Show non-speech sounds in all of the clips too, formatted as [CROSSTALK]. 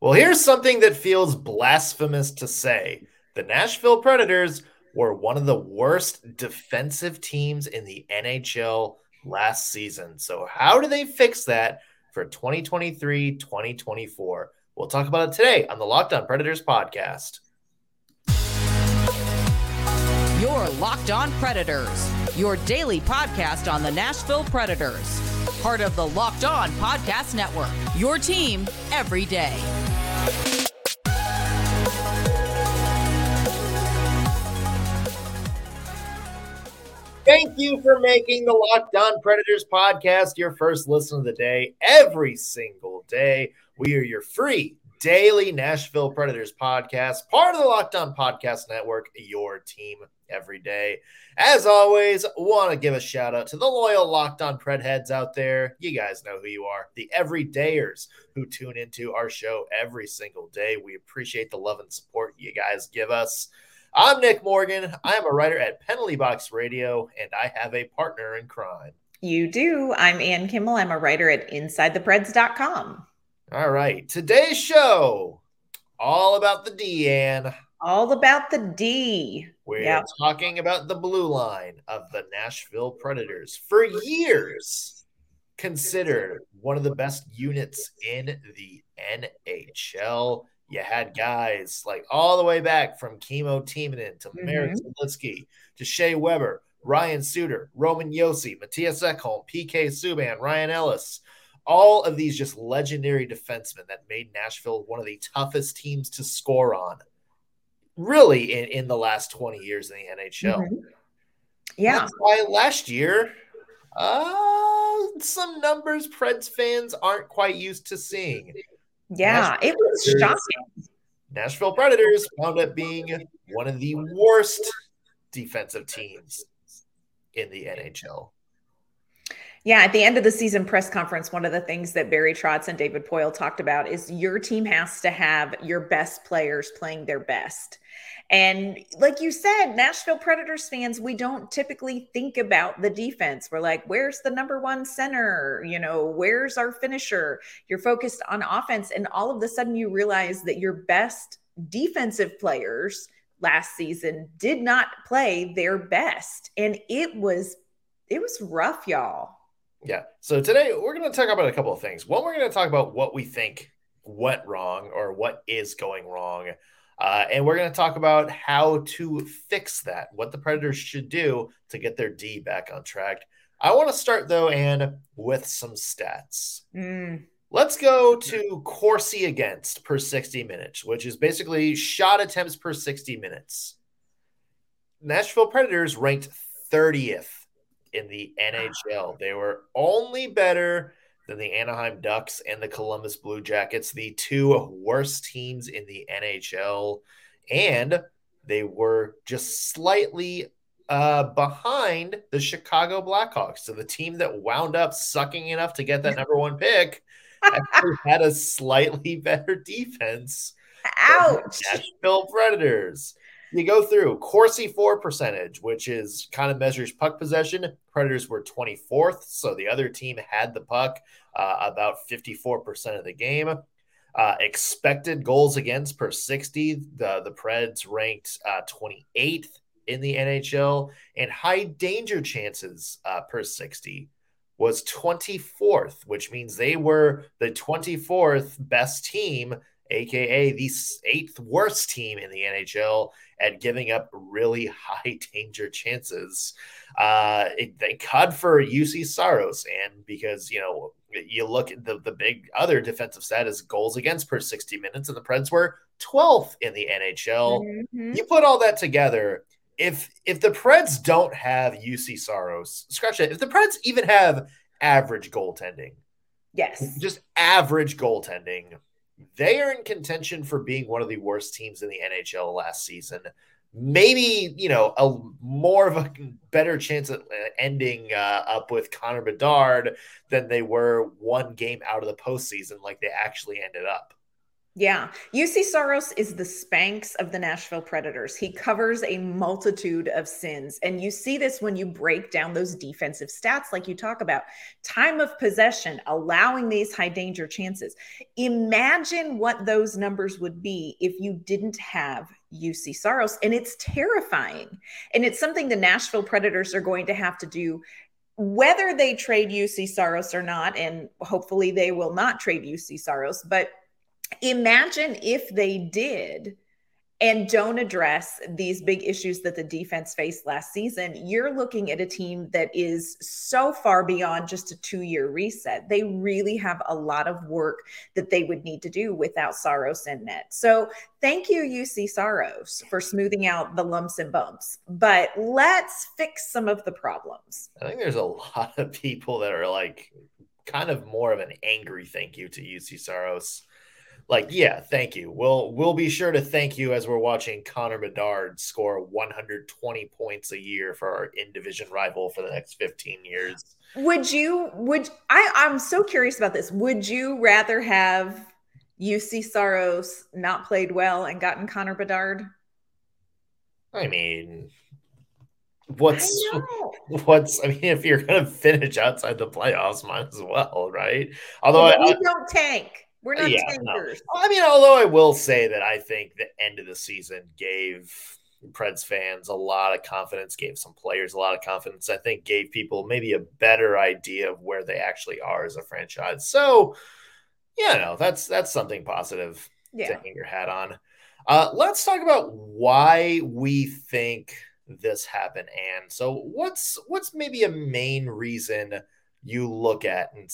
Well, here's something that feels blasphemous to say. The Nashville Predators were one of the worst defensive teams in the NHL last season. So, how do they fix that for 2023 2024? We'll talk about it today on the Locked On Predators podcast. Your Locked On Predators, your daily podcast on the Nashville Predators, part of the Locked On Podcast Network, your team every day. Thank you for making the Locked On Predators podcast your first listen of the day every single day. We are your free daily Nashville Predators podcast, part of the Locked On Podcast Network, your team every day. As always, want to give a shout out to the loyal Locked On Pred heads out there. You guys know who you are, the everydayers who tune into our show every single day. We appreciate the love and support you guys give us. I'm Nick Morgan. I am a writer at Penalty Box Radio, and I have a partner in crime. You do. I'm Ann Kimmel. I'm a writer at InsideThePreds.com. All right. Today's show, all about the D, Ann. All about the D. We're yep. talking about the blue line of the Nashville Predators. For years, considered one of the best units in the NHL you had guys like all the way back from Kimmo Timonen to mm-hmm. Marek Zidlicky to Shea Weber, Ryan Suter, Roman Josi, Mattias Ekholm, PK Subban, Ryan Ellis. All of these just legendary defensemen that made Nashville one of the toughest teams to score on, really, in, in the last 20 years in the NHL. Mm-hmm. Yeah. That's why last year, uh, some numbers Preds fans aren't quite used to seeing. Yeah, Nashville it was Predators, shocking. Nashville Predators wound up being one of the worst defensive teams in the NHL. Yeah, at the end of the season press conference, one of the things that Barry Trotz and David Poile talked about is your team has to have your best players playing their best. And like you said, Nashville Predators fans, we don't typically think about the defense. We're like, where's the number one center? You know, where's our finisher? You're focused on offense. And all of a sudden, you realize that your best defensive players last season did not play their best. And it was, it was rough, y'all. Yeah. So today we're going to talk about a couple of things. One, we're going to talk about what we think went wrong or what is going wrong uh, and we're going to talk about how to fix that, what the Predators should do to get their D back on track. I want to start, though, and with some stats. Mm. Let's go to Corsi against per 60 minutes, which is basically shot attempts per 60 minutes. Nashville Predators ranked 30th in the NHL. They were only better than the Anaheim Ducks and the Columbus Blue Jackets, the two worst teams in the NHL. And they were just slightly uh, behind the Chicago Blackhawks. So the team that wound up sucking enough to get that number one pick [LAUGHS] actually had a slightly better defense. Ouch. Nashville Predators you go through Corsi for percentage, which is kind of measures puck possession. Predators were 24th, so the other team had the puck uh, about 54% of the game. Uh, expected goals against per 60, the, the Preds ranked uh, 28th in the NHL, and high danger chances uh, per 60 was 24th, which means they were the 24th best team aka the eighth worst team in the NHL at giving up really [LAUGHS] high danger chances. Uh, it, thank God for Juuse Saros, and because you know you look at the the big other defensive stat is goals against per sixty minutes, and the Preds were 12th in the NHL. Mm-hmm. You put all that together. If if the Preds don't have Juuse Saros, scratch it. If the Preds even have average goaltending, yes, just average goaltending, they are in contention for being one of the worst teams in the NHL last season. Maybe, you know, a more of a better chance at uh, ending uh, up with Connor Bedard than they were one game out of the postseason, like they actually ended up. Yeah. Juuse Saros is the Spanx of the Nashville Predators. He covers a multitude of sins. And you see this when you break down those defensive stats, like you talk about time of possession, allowing these high danger chances. Imagine what those numbers would be if you didn't have Juuse Saros. And it's terrifying. And it's something the Nashville Predators are going to have to do whether they trade Juuse Saros or not, and hopefully they will not trade Juuse Saros, but imagine if they did and don't address these big issues that the defense faced last season, you're looking at a team that is so far beyond just a two year reset. They really have a lot of work that they would need to do without Saros and net. So thank you, Juuse Saros, for smoothing out the lumps and bumps. But let's fix some of the problems. I think there's a lot of people that are like kind of more of an angry thank you to Juuse Saros like, yeah, thank you. We'll we'll be sure to thank you as we're watching Connor Bedard score 120 points a year for our in division rival for the next 15 years. Would you would I I'm so curious about this. Would you rather have Juuse Saros not played well and gotten Connor Bedard? I mean, what's I [LAUGHS] what's I mean, if you're gonna finish outside the playoffs, might as well, right? Although well, I, we don't tank. We're not yeah. No. I mean, although I will say that I think the end of the season gave Preds fans a lot of confidence, gave some players a lot of confidence. I think gave people maybe a better idea of where they actually are as a franchise. So, yeah, no, that's that's something positive yeah. to hang your hat on. Uh, let's talk about why we think this happened. And so, what's what's maybe a main reason you look at and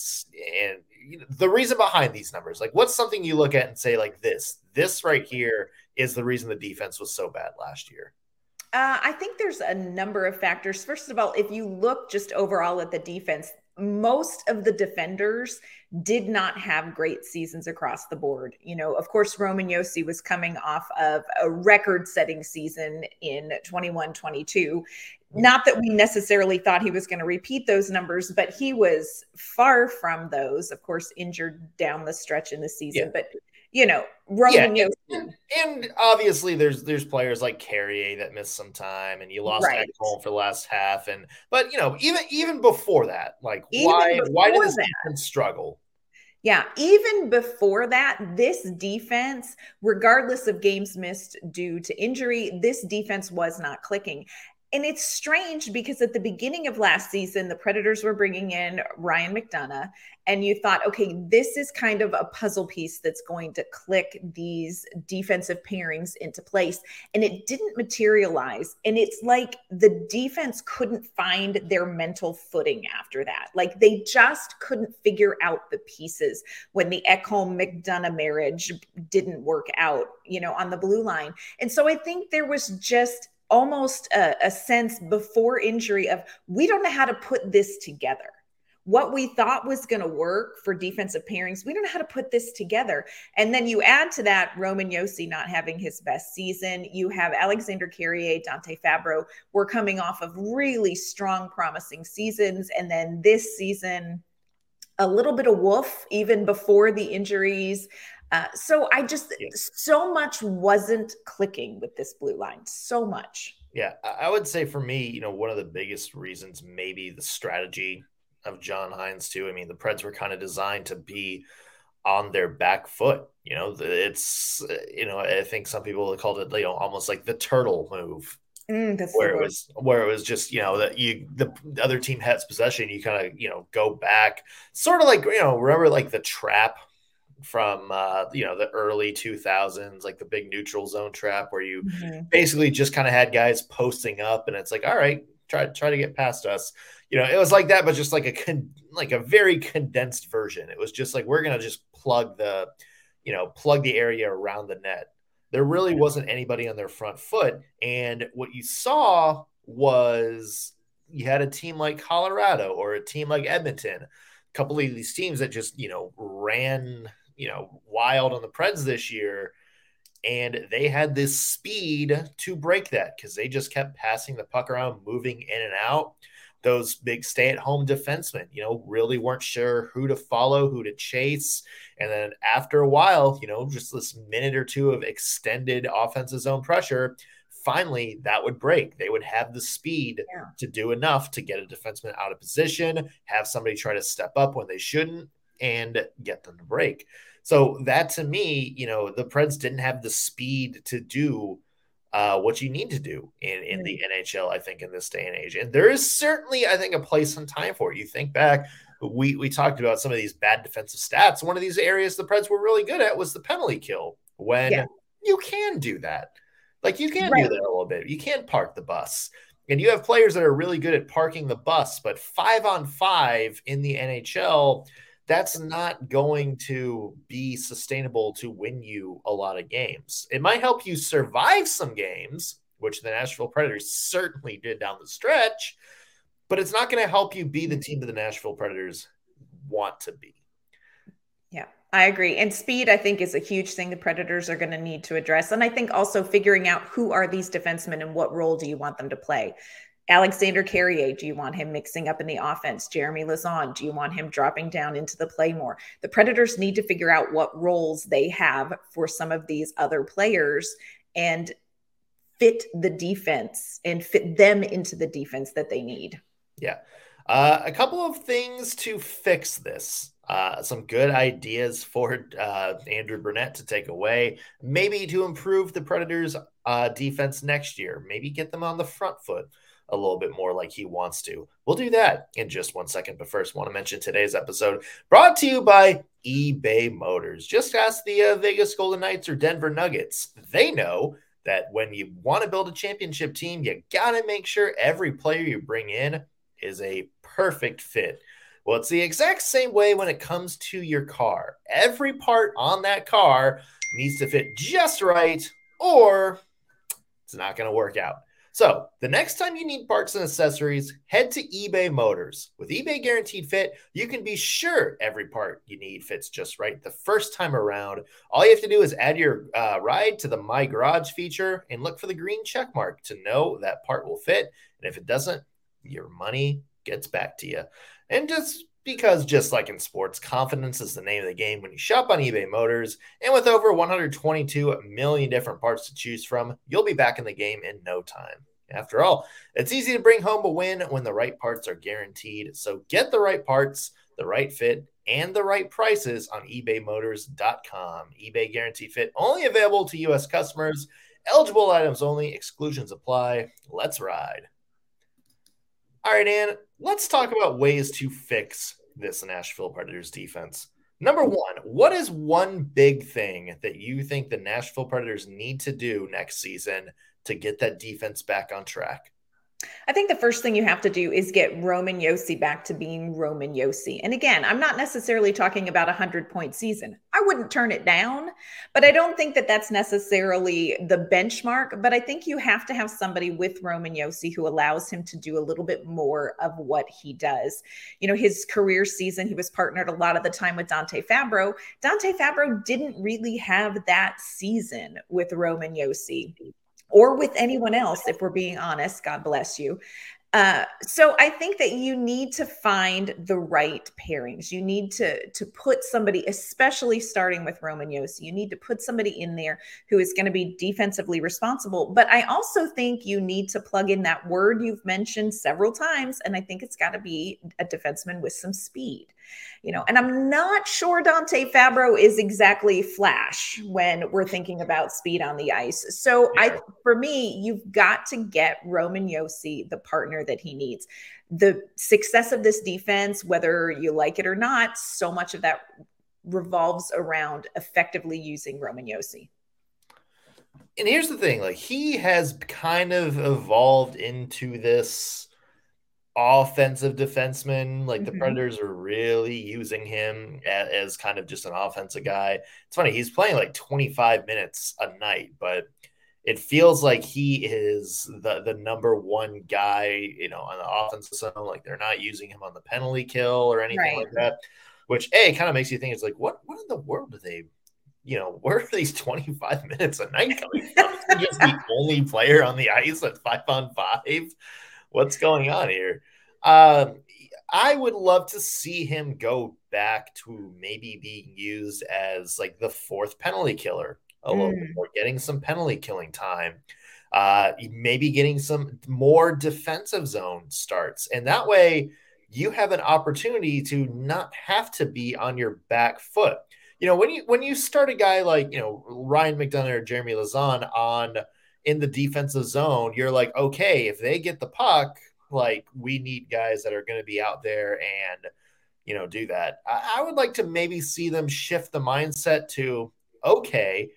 and the reason behind these numbers like what's something you look at and say like this this right here is the reason the defense was so bad last year uh, I think there's a number of factors. First of all, if you look just overall at the defense, most of the defenders did not have great seasons across the board. You know, of course, Roman Josi was coming off of a record setting season in 21 22. Not that we necessarily thought he was going to repeat those numbers, but he was far from those, of course, injured down the stretch in the season. Yeah. But you know, Roman yeah, and, and, obviously there's there's players like Carrier that missed some time, and you lost right. Ekholm for the last half, and but you know even even before that, like even why why did this defense struggle? Yeah, even before that, this defense, regardless of games missed due to injury, this defense was not clicking. And it's strange because at the beginning of last season, the Predators were bringing in Ryan McDonagh, and you thought, okay, this is kind of a puzzle piece that's going to click these defensive pairings into place. And it didn't materialize. And it's like the defense couldn't find their mental footing after that. Like they just couldn't figure out the pieces when the Ekholm McDonagh marriage didn't work out, you know, on the blue line. And so I think there was just almost a, a sense before injury of we don't know how to put this together what we thought was going to work for defensive pairings, we don't know how to put this together. And then you add to that Roman Josi not having his best season. You have Alexander Carrier, Dante Fabbro. We're coming off of really strong, promising seasons. And then this season, a little bit of woof even before the injuries. Uh, so I just yes. so much wasn't clicking with this blue line. So much. Yeah, I would say for me, you know, one of the biggest reasons maybe the strategy of John Hynes too. I mean, the Preds were kind of designed to be on their back foot. You know, it's you know, I think some people called it you know almost like the turtle move. Mm, where it was where it was just you know that you the, the other team has possession you kind of you know go back sort of like you know remember like the trap from uh, you know the early 2000s like the big neutral zone trap where you mm-hmm. basically just kind of had guys posting up and it's like all right try try to get past us. You know it was like that but just like a con- like a very condensed version. It was just like we're gonna just plug the you know plug the area around the net. There really wasn't anybody on their front foot and what you saw was you had a team like colorado or a team like edmonton a couple of these teams that just you know ran you know, wild on the Preds this year. And they had this speed to break that because they just kept passing the puck around, moving in and out. those big stay at home defensemen, you know, really weren't sure who to follow, who to chase. And then after a while, you know, just this minute or two of extended offensive zone pressure, finally that would break. They would have the speed yeah. to do enough to get a defenseman out of position, have somebody try to step up when they shouldn't, and get them to break. So that to me, you know, the Preds didn't have the speed to do uh, what you need to do in, in the NHL, I think, in this day and age. And there is certainly, I think, a place and time for it. You think back, we we talked about some of these bad defensive stats. One of these areas the Preds were really good at was the penalty kill. When yeah. you can do that, like you can right. do that a little bit. You can park the bus, and you have players that are really good at parking the bus. But five on five in the NHL, that's not going to be sustainable to win you a lot of games. It might help you survive some games, which the Nashville Predators certainly did down the stretch, but it's not going to help you be the team that the Nashville Predators want to be. Yeah, I agree. And speed, I think, is a huge thing the Predators are going to need to address. And I think also figuring out who are these defensemen and what role do you want them to play. Alexander Carrier, do you want him mixing up in the offense? Jeremy Lauzon, do you want him dropping down into the play more? The Predators need to figure out what roles they have for some of these other players and fit the defense and fit them into the defense that they need. Yeah. Uh, a couple of things to fix this. Uh, some good ideas for uh, Andrew Brunette to take away, maybe to improve the Predators' uh, defense next year, maybe get them on the front foot a little bit more like he wants to. We'll do that in just one second. But first, want to mention today's episode brought to you by eBay Motors. Just ask the uh, Vegas Golden Knights or Denver Nuggets. They know that when you want to build a championship team, you got to make sure every player you bring in is a perfect fit. Well, it's the exact same way when it comes to your car. Every part on that car needs to fit just right, or it's not going to work out. So, the next time you need parts and accessories, head to eBay Motors. With eBay Guaranteed Fit, you can be sure every part you need fits just right the first time around. All you have to do is add your uh, ride to the My Garage feature and look for the green check mark to know that part will fit. And if it doesn't, your money gets back to you. And just because just like in sports, confidence is the name of the game when you shop on eBay Motors. And with over 122 million different parts to choose from, you'll be back in the game in no time. After all, it's easy to bring home a win when the right parts are guaranteed. So get the right parts, the right fit, and the right prices on ebaymotors.com. eBay Guaranteed Fit only available to U.S. customers. Eligible items only, exclusions apply. Let's ride. All right, Ann, let's talk about ways to fix this Nashville Predators defense. Number one, what is one big thing that you think the Nashville Predators need to do next season to get that defense back on track? I think the first thing you have to do is get Roman Josi back to being Roman Josi. And again, I'm not necessarily talking about a 100 point season. I wouldn't turn it down, but I don't think that that's necessarily the benchmark. But I think you have to have somebody with Roman Josi who allows him to do a little bit more of what he does. You know, his career season, he was partnered a lot of the time with Dante Fabbro. Dante Fabbro didn't really have that season with Roman Josi or with anyone else, if we're being honest. God bless you. Uh, so I think that you need to find the right pairings. You need to to put somebody, especially starting with Roman Josi, you need to put somebody in there who is going to be defensively responsible. But I also think you need to plug in that word you've mentioned several times, and I think it's got to be a defenseman with some speed you know, and I'm not sure Dante Fabbro is exactly flash when we're thinking about speed on the ice. So yeah. I, for me, you've got to get Roman Josi the partner that he needs. The success of this defense, whether you like it or not, so much of that revolves around effectively using Roman Josi. And here's the thing, like he has kind of evolved into this offensive defenseman. Like mm-hmm. the Predators are really using him as, as, kind of just an offensive guy. It's funny, he's playing like 25 minutes a night, but it feels like he is the the number one guy, you know, on the offensive zone. Like they're not using him on the penalty kill or anything right. like that. Which a kind of makes you think it's like, what what in the world do they you know, where are these [LAUGHS] 25 minutes a night coming from? just the [LAUGHS] only player on the ice at five on five. What's going on here? Um, I would love to see him go back to maybe being used as like the fourth penalty killer a little bit more, getting some penalty killing time. Uh, maybe getting some more defensive zone starts. And that way you have an opportunity to not have to be on your back foot. You know, when you when you start a guy like, you know, Ryan McDonagh or Jeremy Lauzon on in the defensive zone, you're like, okay, if they get the puck, like we need guys that are going to be out there and you know do that. I, I would like to maybe see them shift the mindset to okay,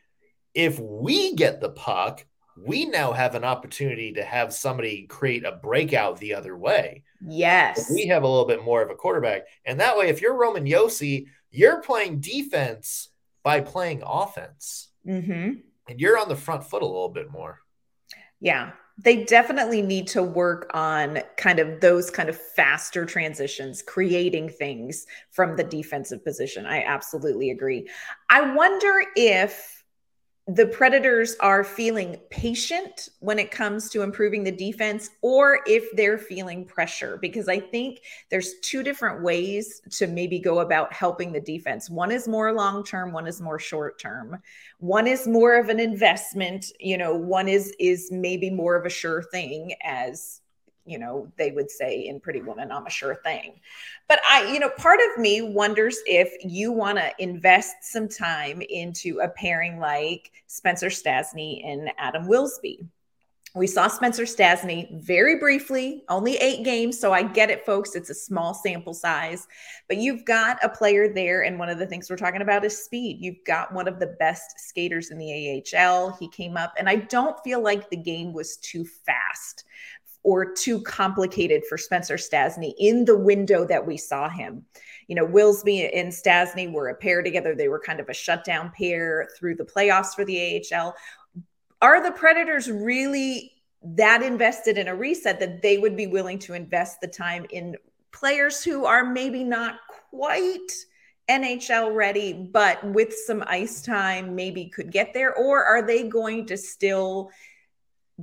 if we get the puck, we now have an opportunity to have somebody create a breakout the other way. Yes. We have a little bit more of a quarterback. And that way, if you're Roman Josi, you're playing defense by playing offense. Mm-hmm. And you're on the front foot a little bit more. Yeah. They definitely need to work on kind of those kind of faster transitions, creating things from the defensive position. I absolutely agree. I wonder if the Predators are feeling patient when it comes to improving the defense or if they're feeling pressure because I think there's two different ways to maybe go about helping the defense. One is more long term, one is more short term. One is more of an investment, you know, one is is maybe more of a sure thing as you know, they would say in Pretty Woman, I'm a sure thing. But I, you know, part of me wonders if you want to invest some time into a pairing like Spencer Stastny and Adam Wilsby. We saw Spencer Stastny very briefly, only eight games. So I get it, folks. It's a small sample size, but you've got a player there. And one of the things we're talking about is speed. You've got one of the best skaters in the AHL. He came up, and I don't feel like the game was too fast or too complicated for Spencer Stastny in the window that we saw him. You know, Wilsby and Stastny were a pair together. They were kind of a shutdown pair through the playoffs for the AHL. Are the Predators really that invested in a reset that they would be willing to invest the time in players who are maybe not quite NHL ready, but with some ice time, maybe could get there? Or are they going to still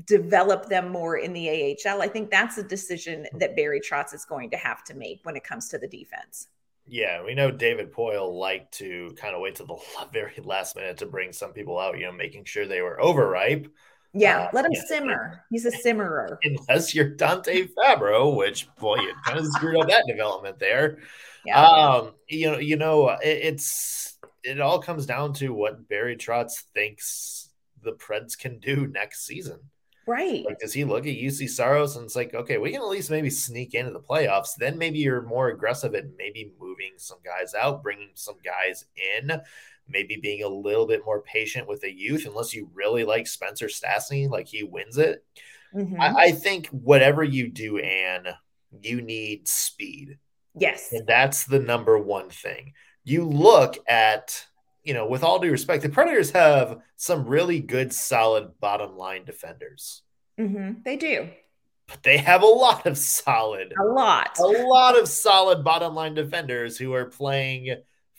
develop them more in the AHL. I think that's a decision that Barry Trotz is going to have to make when it comes to the defense. Yeah, we know David Poile liked to kind of wait to the [LAUGHS] very last minute to bring some people out, you know, making sure they were overripe. Yeah, uh, let him yeah. simmer. He's a simmerer. [LAUGHS] Unless you're Dante Fabbro, which boy, you kind of screwed up that development there. [LAUGHS] Yeah. Um, you know, you know, it, it's it all comes down to what Barry Trotz thinks the Preds can do next season. Right. Like, does he look at Juuse Saros and it's like, okay, we can at least maybe sneak into the playoffs. Then maybe you're more aggressive at maybe moving some guys out, bringing some guys in, maybe being a little bit more patient with the youth, unless you really like Spencer Stastny, like he wins it. Mm-hmm. I, I think whatever you do, Anne, you need speed. Yes. And that's the number one thing. You look at you know, with all due respect, the Predators have some really good, solid bottom line defenders. Mm-hmm. They do. But they have a lot of solid, a lot, a lot of solid bottom line defenders who are playing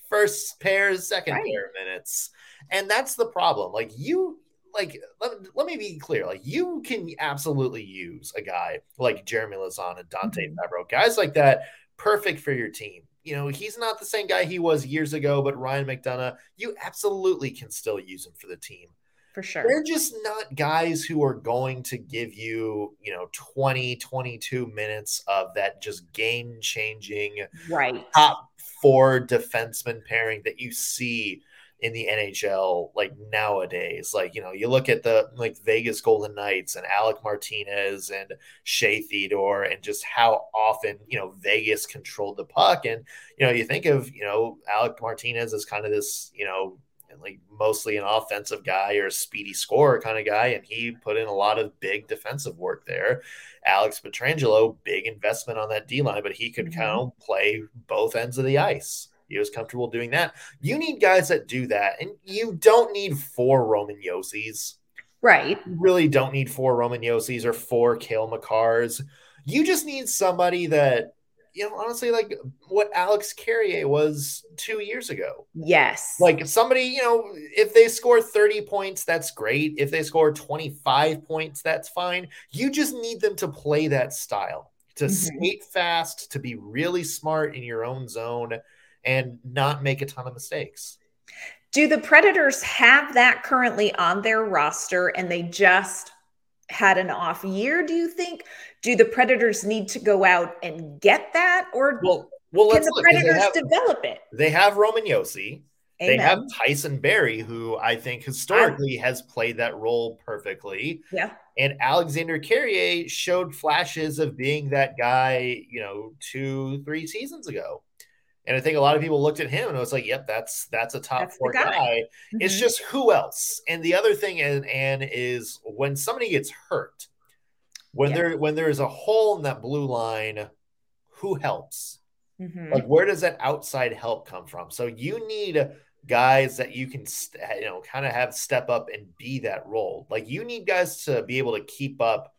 first pair, second right. pair minutes. And that's the problem. Like, you, like, let, let me be clear. Like, you can absolutely use a guy like Jeremy Lauzon and Dante mm-hmm. Guys like that, perfect for your team you know, he's not the same guy he was years ago, but Ryan McDonagh, you absolutely can still use him for the team. For sure. They're just not guys who are going to give you, you know, 20, 22 minutes of that just game changing right. top four defenseman pairing that you see in the NHL like nowadays. Like, you know, you look at the like Vegas Golden Knights and Alec Martinez and Shea Theodore and just how often, you know, Vegas controlled the puck. And, you know, you think of, you know, Alec Martinez as kind of this, you know, like mostly an offensive guy or a speedy scorer kind of guy, and he put in a lot of big defensive work there. Alex Pietrangelo, big investment on that D line, but he could mm-hmm. kind of play both ends of the ice. He was comfortable doing that. You need guys that do that, and you don't need four Roman Josi's. Right. You really don't need four Roman Josi's or four Cale Makars. You just need somebody that, you know, honestly, like what Alex Carrier was two years ago. Yes. Like somebody, you know, if they score 30 points, that's great. If they score 25 points, that's fine. You just need them to play that style to mm-hmm. skate fast, to be really smart in your own zone, and not make a ton of mistakes. Do the Predators have that currently on their roster and they just had an off year, do you think? Do the Predators need to go out and get that or well, well, can the look, Predators have, develop it? They have Roman Josi. Amen. They have Tyson Barrie, who I think historically has played that role perfectly. Yeah. And Alexander Carrier showed flashes of being that guy, you know, two, three seasons ago. And I think a lot of people looked at him and it was like, yep, that's that's a top that's four guy. guy. Mm-hmm. It's just who else? And the other thing, and, and is when somebody gets hurt, when yeah. there when there is a hole in that blue line, who helps? Mm-hmm. Like where does that outside help come from? So you need guys that you can you know kind of have step up and be that role. Like you need guys to be able to keep up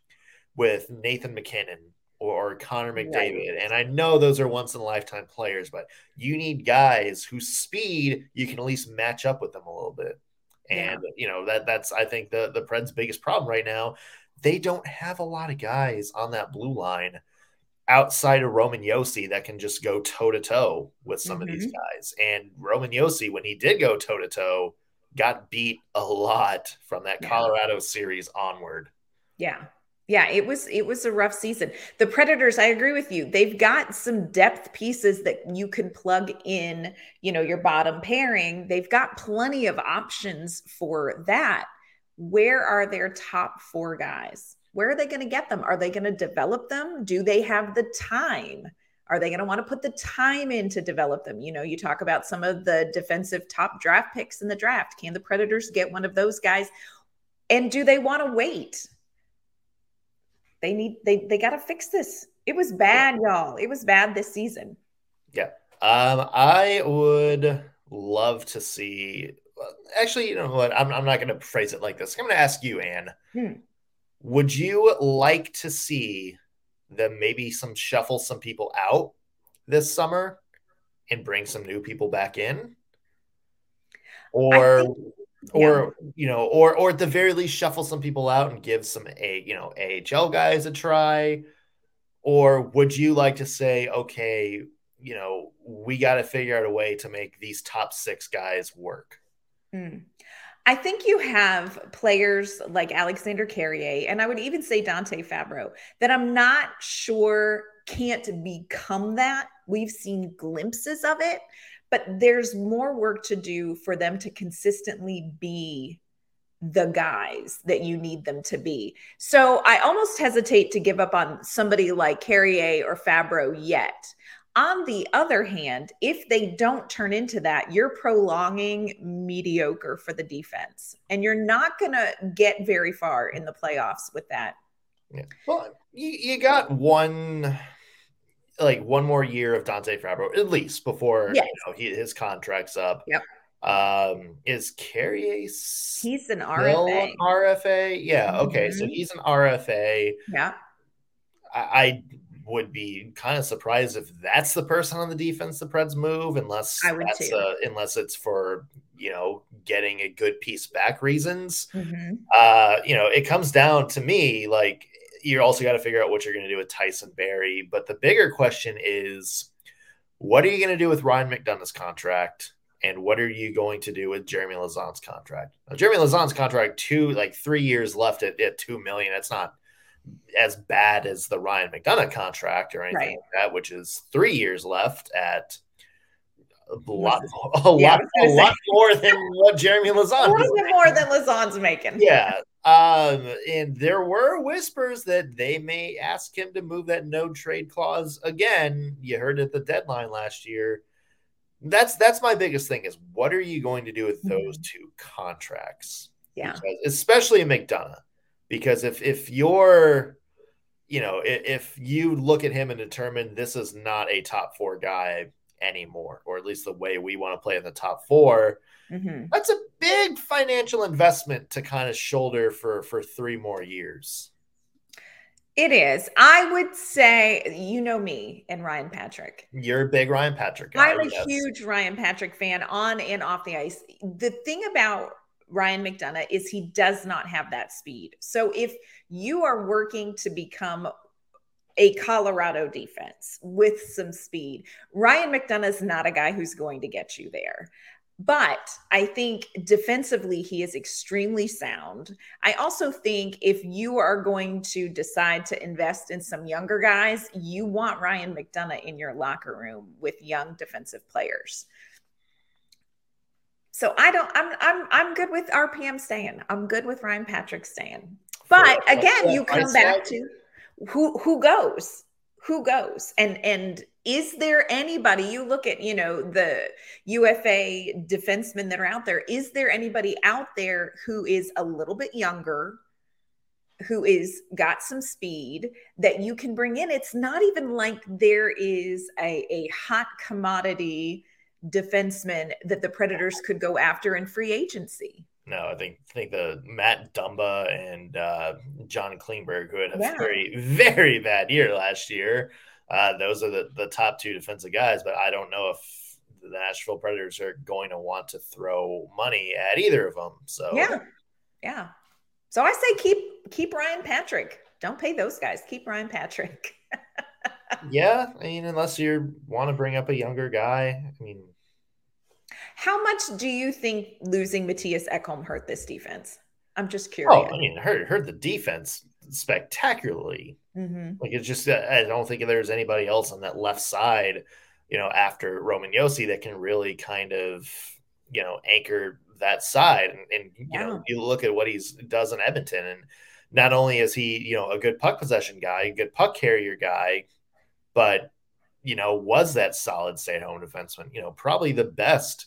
with Nathan MacKinnon or, Connor McDavid. Right. And I know those are once in a lifetime players, but you need guys whose speed you can at least match up with them a little bit. And yeah. you know that that's I think the the Preds' biggest problem right now. They don't have a lot of guys on that blue line outside of Roman Josi that can just go toe to toe with some mm-hmm. of these mm-hmm. guys. And Roman Josi, when he did go toe to toe, got beat a lot from that yeah. Colorado series onward. Yeah. Yeah, it was it was a rough season. The Predators, I agree with you. They've got some depth pieces that you can plug in, you know, your bottom pairing. They've got plenty of options for that. Where are their top 4 guys? Where are they going to get them? Are they going to develop them? Do they have the time? Are they going to want to put the time in to develop them? You know, you talk about some of the defensive top draft picks in the draft. Can the Predators get one of those guys? And do they want to wait? They need they they got to fix this. It was bad, y'all. It was bad this season. Yeah. Um I would love to see actually, you know what? I'm, I'm not going to phrase it like this. I'm going to ask you, Anne. Hmm. Would you like to see them maybe some shuffle some people out this summer and bring some new people back in? Or think, or yeah. you know, or or at the very least shuffle some people out and give some a you know AHL guys a try? Or would you like to say, okay, you know, we got to figure out a way to make these top six guys work? Mm. I think you have players like Alexander Carrier, and I would even say Dante Fabbro, that I'm not sure can't become that. We've seen glimpses of it, but there's more work to do for them to consistently be the guys that you need them to be. So I almost hesitate to give up on somebody like Carrier or Fabbro yet on the other hand, if they don't turn into that, you're prolonging mediocre for the defense, and you're not going to get very far in the playoffs with that. Yeah. Well, you, you got one, like one more year of Dante Fabbro at least before yes. you know he, his contract's up. Yep. Um, is Carrier? He's an RFA. RFA. Yeah. Okay. Mm-hmm. So he's an RFA. Yeah. I, I would be kind of surprised if that's the person on the defense the Preds move, unless that's uh, unless it's for you know getting a good piece back reasons. Mm-hmm. Uh, you know, it comes down to me like you also got to figure out what you're going to do with Tyson Barrie. But the bigger question is, what are you going to do with Ryan McDonagh's contract? And what are you going to do with Jeremy Lauzon's contract? Now, Jeremy Lauzon's contract, two like three years left at, at two million. It's not as bad as the Ryan McDonagh contract or anything right. like that, which is three years left at a lot, a yeah, lot, a lot more than what Jeremy Lauzon. A little bit more than Lauzon's making. Yeah. Um, and there were whispers that they may ask him to move that no trade clause again. You heard at the deadline last year. That's that's my biggest thing is what are you going to do with those mm-hmm. two contracts? Yeah. Because, especially McDonagh because if if you're you know if, if you look at him and determine this is not a top four guy anymore or at least the way we want to play in the top 4 mm-hmm. that's a big financial investment to kind of shoulder for for three more years it is. I would say, you know me and Ryan Patrick. You're a big Ryan Patrick guy. I'm a yes. huge Ryan Patrick fan on and off the ice. The thing about Ryan McDonagh is he does not have that speed. So if you are working to become a Colorado defense with some speed. Ryan McDonagh is not a guy who's going to get you there. But I think defensively, he is extremely sound. I also think if you are going to decide to invest in some younger guys, you want Ryan McDonagh in your locker room with young defensive players. So I don't. I'm I'm I'm good with RPM staying. I'm good with Ryan Patrick staying. But again, you come back to who who goes, who goes, and and is there anybody you look at you know the ufa defensemen that are out there is there anybody out there who is a little bit younger who is got some speed that you can bring in? It's not even like there is a, a hot commodity defenseman that the predators could go after in free agency no, I think think the Matt Dumba and uh, John Klingberg, who had a yeah. very very bad year last year, uh, those are the, the top two defensive guys, but I don't know if the Nashville Predators are going to want to throw money at either of them. So yeah, yeah. So I say keep keep Ryan Patrick. Don't pay those guys. Keep Ryan Patrick. [LAUGHS] yeah, I mean, unless you want to bring up a younger guy, I mean. How much do you think losing Mattias Ekholm hurt this defense? I'm just curious. Oh, I mean, hurt hurt the defense spectacularly. Mm-hmm. Like it's just I don't think there's anybody else on that left side, you know, after Roman Josi that can really kind of you know anchor that side. And, and you yeah. know, you look at what he's does in Edmonton, and not only is he you know a good puck possession guy, a good puck carrier guy, but you know was that solid stay at home defenseman. You know, probably the best.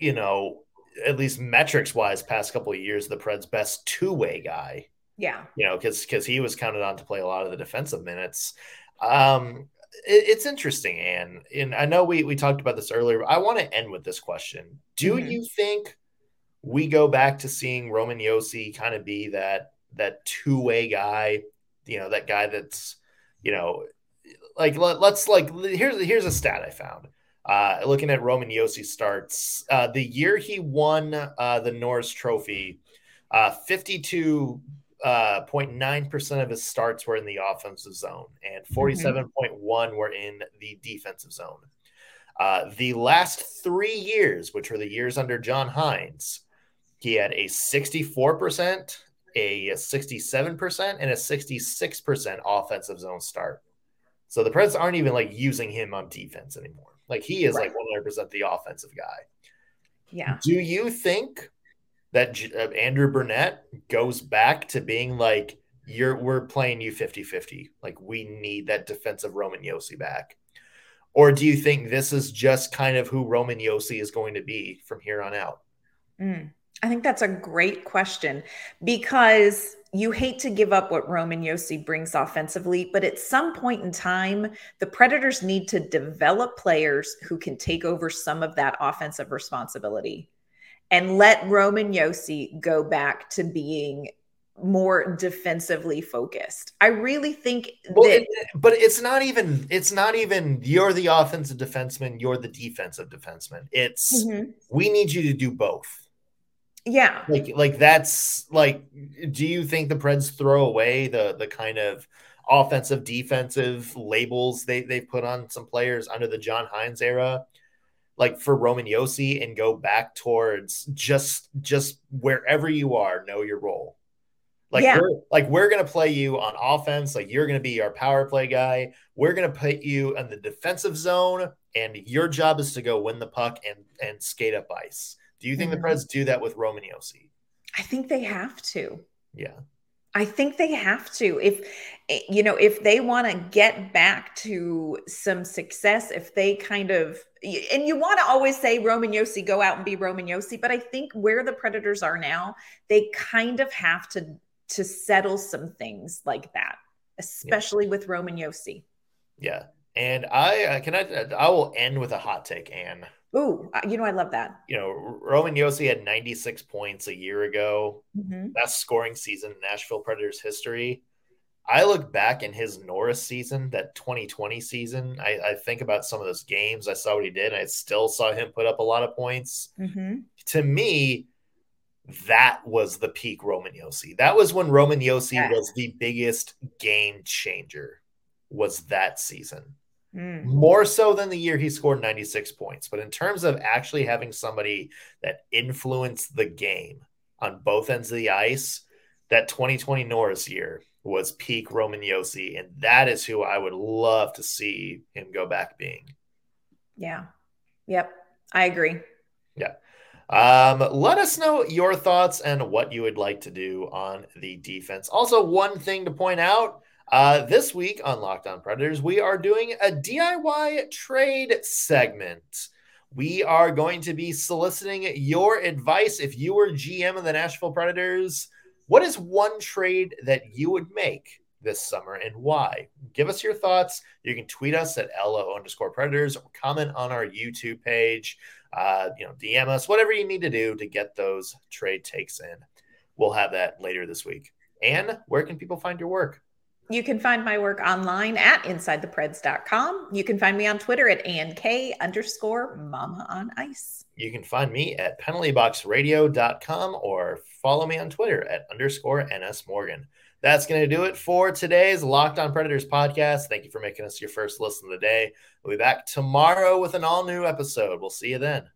You know, at least metrics wise, past couple of years, the Preds' best two way guy yeah. You know, because because he was counted on to play a lot of the defensive minutes. Um, it, it's interesting, Anne. And I know we we talked about this earlier. I want to end with this question: Do mm-hmm. you think we go back to seeing Roman Josi kind of be that that two way guy? You know, that guy that's you know, like let, us like here's here's a stat I found. Uh, looking at Roman Josi starts, uh, the year he won uh, the Norris Trophy, uh, 52 uh, 0.9% of his starts were in the offensive zone, and 47.1 mm-hmm. were in the defensive zone. Uh, the last three years, which were the years under John Hynes, he had a 64%, a 67%, and a 66% offensive zone start. So the Preds aren't even like using him on defense anymore. Like he is right. like 100% the offensive guy. Yeah. Do you think that uh, Andrew Brunette goes back to being like, you're we're playing you 50 50. Like, we need that defensive Roman Josi back. Or do you think this is just kind of who Roman Josi is going to be from here on out? Mm, I think that's a great question because you hate to give up what Roman Josi brings offensively, but at some point in time, the Predators need to develop players who can take over some of that offensive responsibility and let Roman Josi go back to being more defensively focused. I really think well, that, it, but it's not even it's not even you're the offensive defenseman, you're the defensive defenseman. It's mm-hmm. we need you to do both. Yeah. Like like that's like do you think the Preds throw away the the kind of offensive defensive labels they they've put on some players under the John Hynes era? like for Roman Josi and go back towards just just wherever you are, know your role. Like yeah. we're like we're gonna play you on offense, like you're gonna be our power play guy. We're gonna put you in the defensive zone, and your job is to go win the puck and and skate up ice. Do you think mm-hmm. the Preds do that with Roman Josi? I think they have to. Yeah. I think they have to. If eh, you know, if they want to get back to some success, if they kind of and you want to always say Roman Josi, go out and be Roman Josi, but I think where the Predators are now, they kind of have to to settle some things like that, especially yeah. with Roman Josi. Yeah, and I uh, can I I will end with a hot take, Anne. Ooh, uh, you know, I love that. You know, Roman Josi had 96 points a year ago. Mm-hmm. Best scoring season in Nashville Predators history. I look back in his Norris season, that 2020 season. I, I, think about some of those games. I saw what he did. I still saw him put up a lot of points. Mm-hmm. To me, that was the peak Roman Josi. That was when Roman Josi yes. was the biggest game changer. was that season. Mm. More so than the year he scored 96 points. But in terms of actually having somebody that influenced the game on both ends of the ice, that 2020 Norris year was peak Roman Josi. And that is who I would love to see him go back being. Yeah. Yep. I agree. Yeah. Um, let us know your thoughts and what you would like to do on the defense. Also, one thing to point out uh, this week on Locked On Predators, we are doing a DIY trade segment. We are going to be soliciting your advice. If you were GM of the Nashville Predators, what is one trade that you would make this summer and why? Give us your thoughts. You can tweet us at LO underscore Predators or comment on our YouTube page. Uh, you know, DM us, whatever you need to do to get those trade takes in. We'll have that later this week. And where can people find your work? You can find my work online at insidethepreds.com. You can find me on Twitter at AnnK underscore mama on ice. You can find me at penaltyboxradio.com or follow me on Twitter at underscore NS Morgan. That's going to do it for today's Locked On Predators podcast. Thank you for making us your first listen of the day. We'll be back tomorrow with an all new episode. We'll see you then.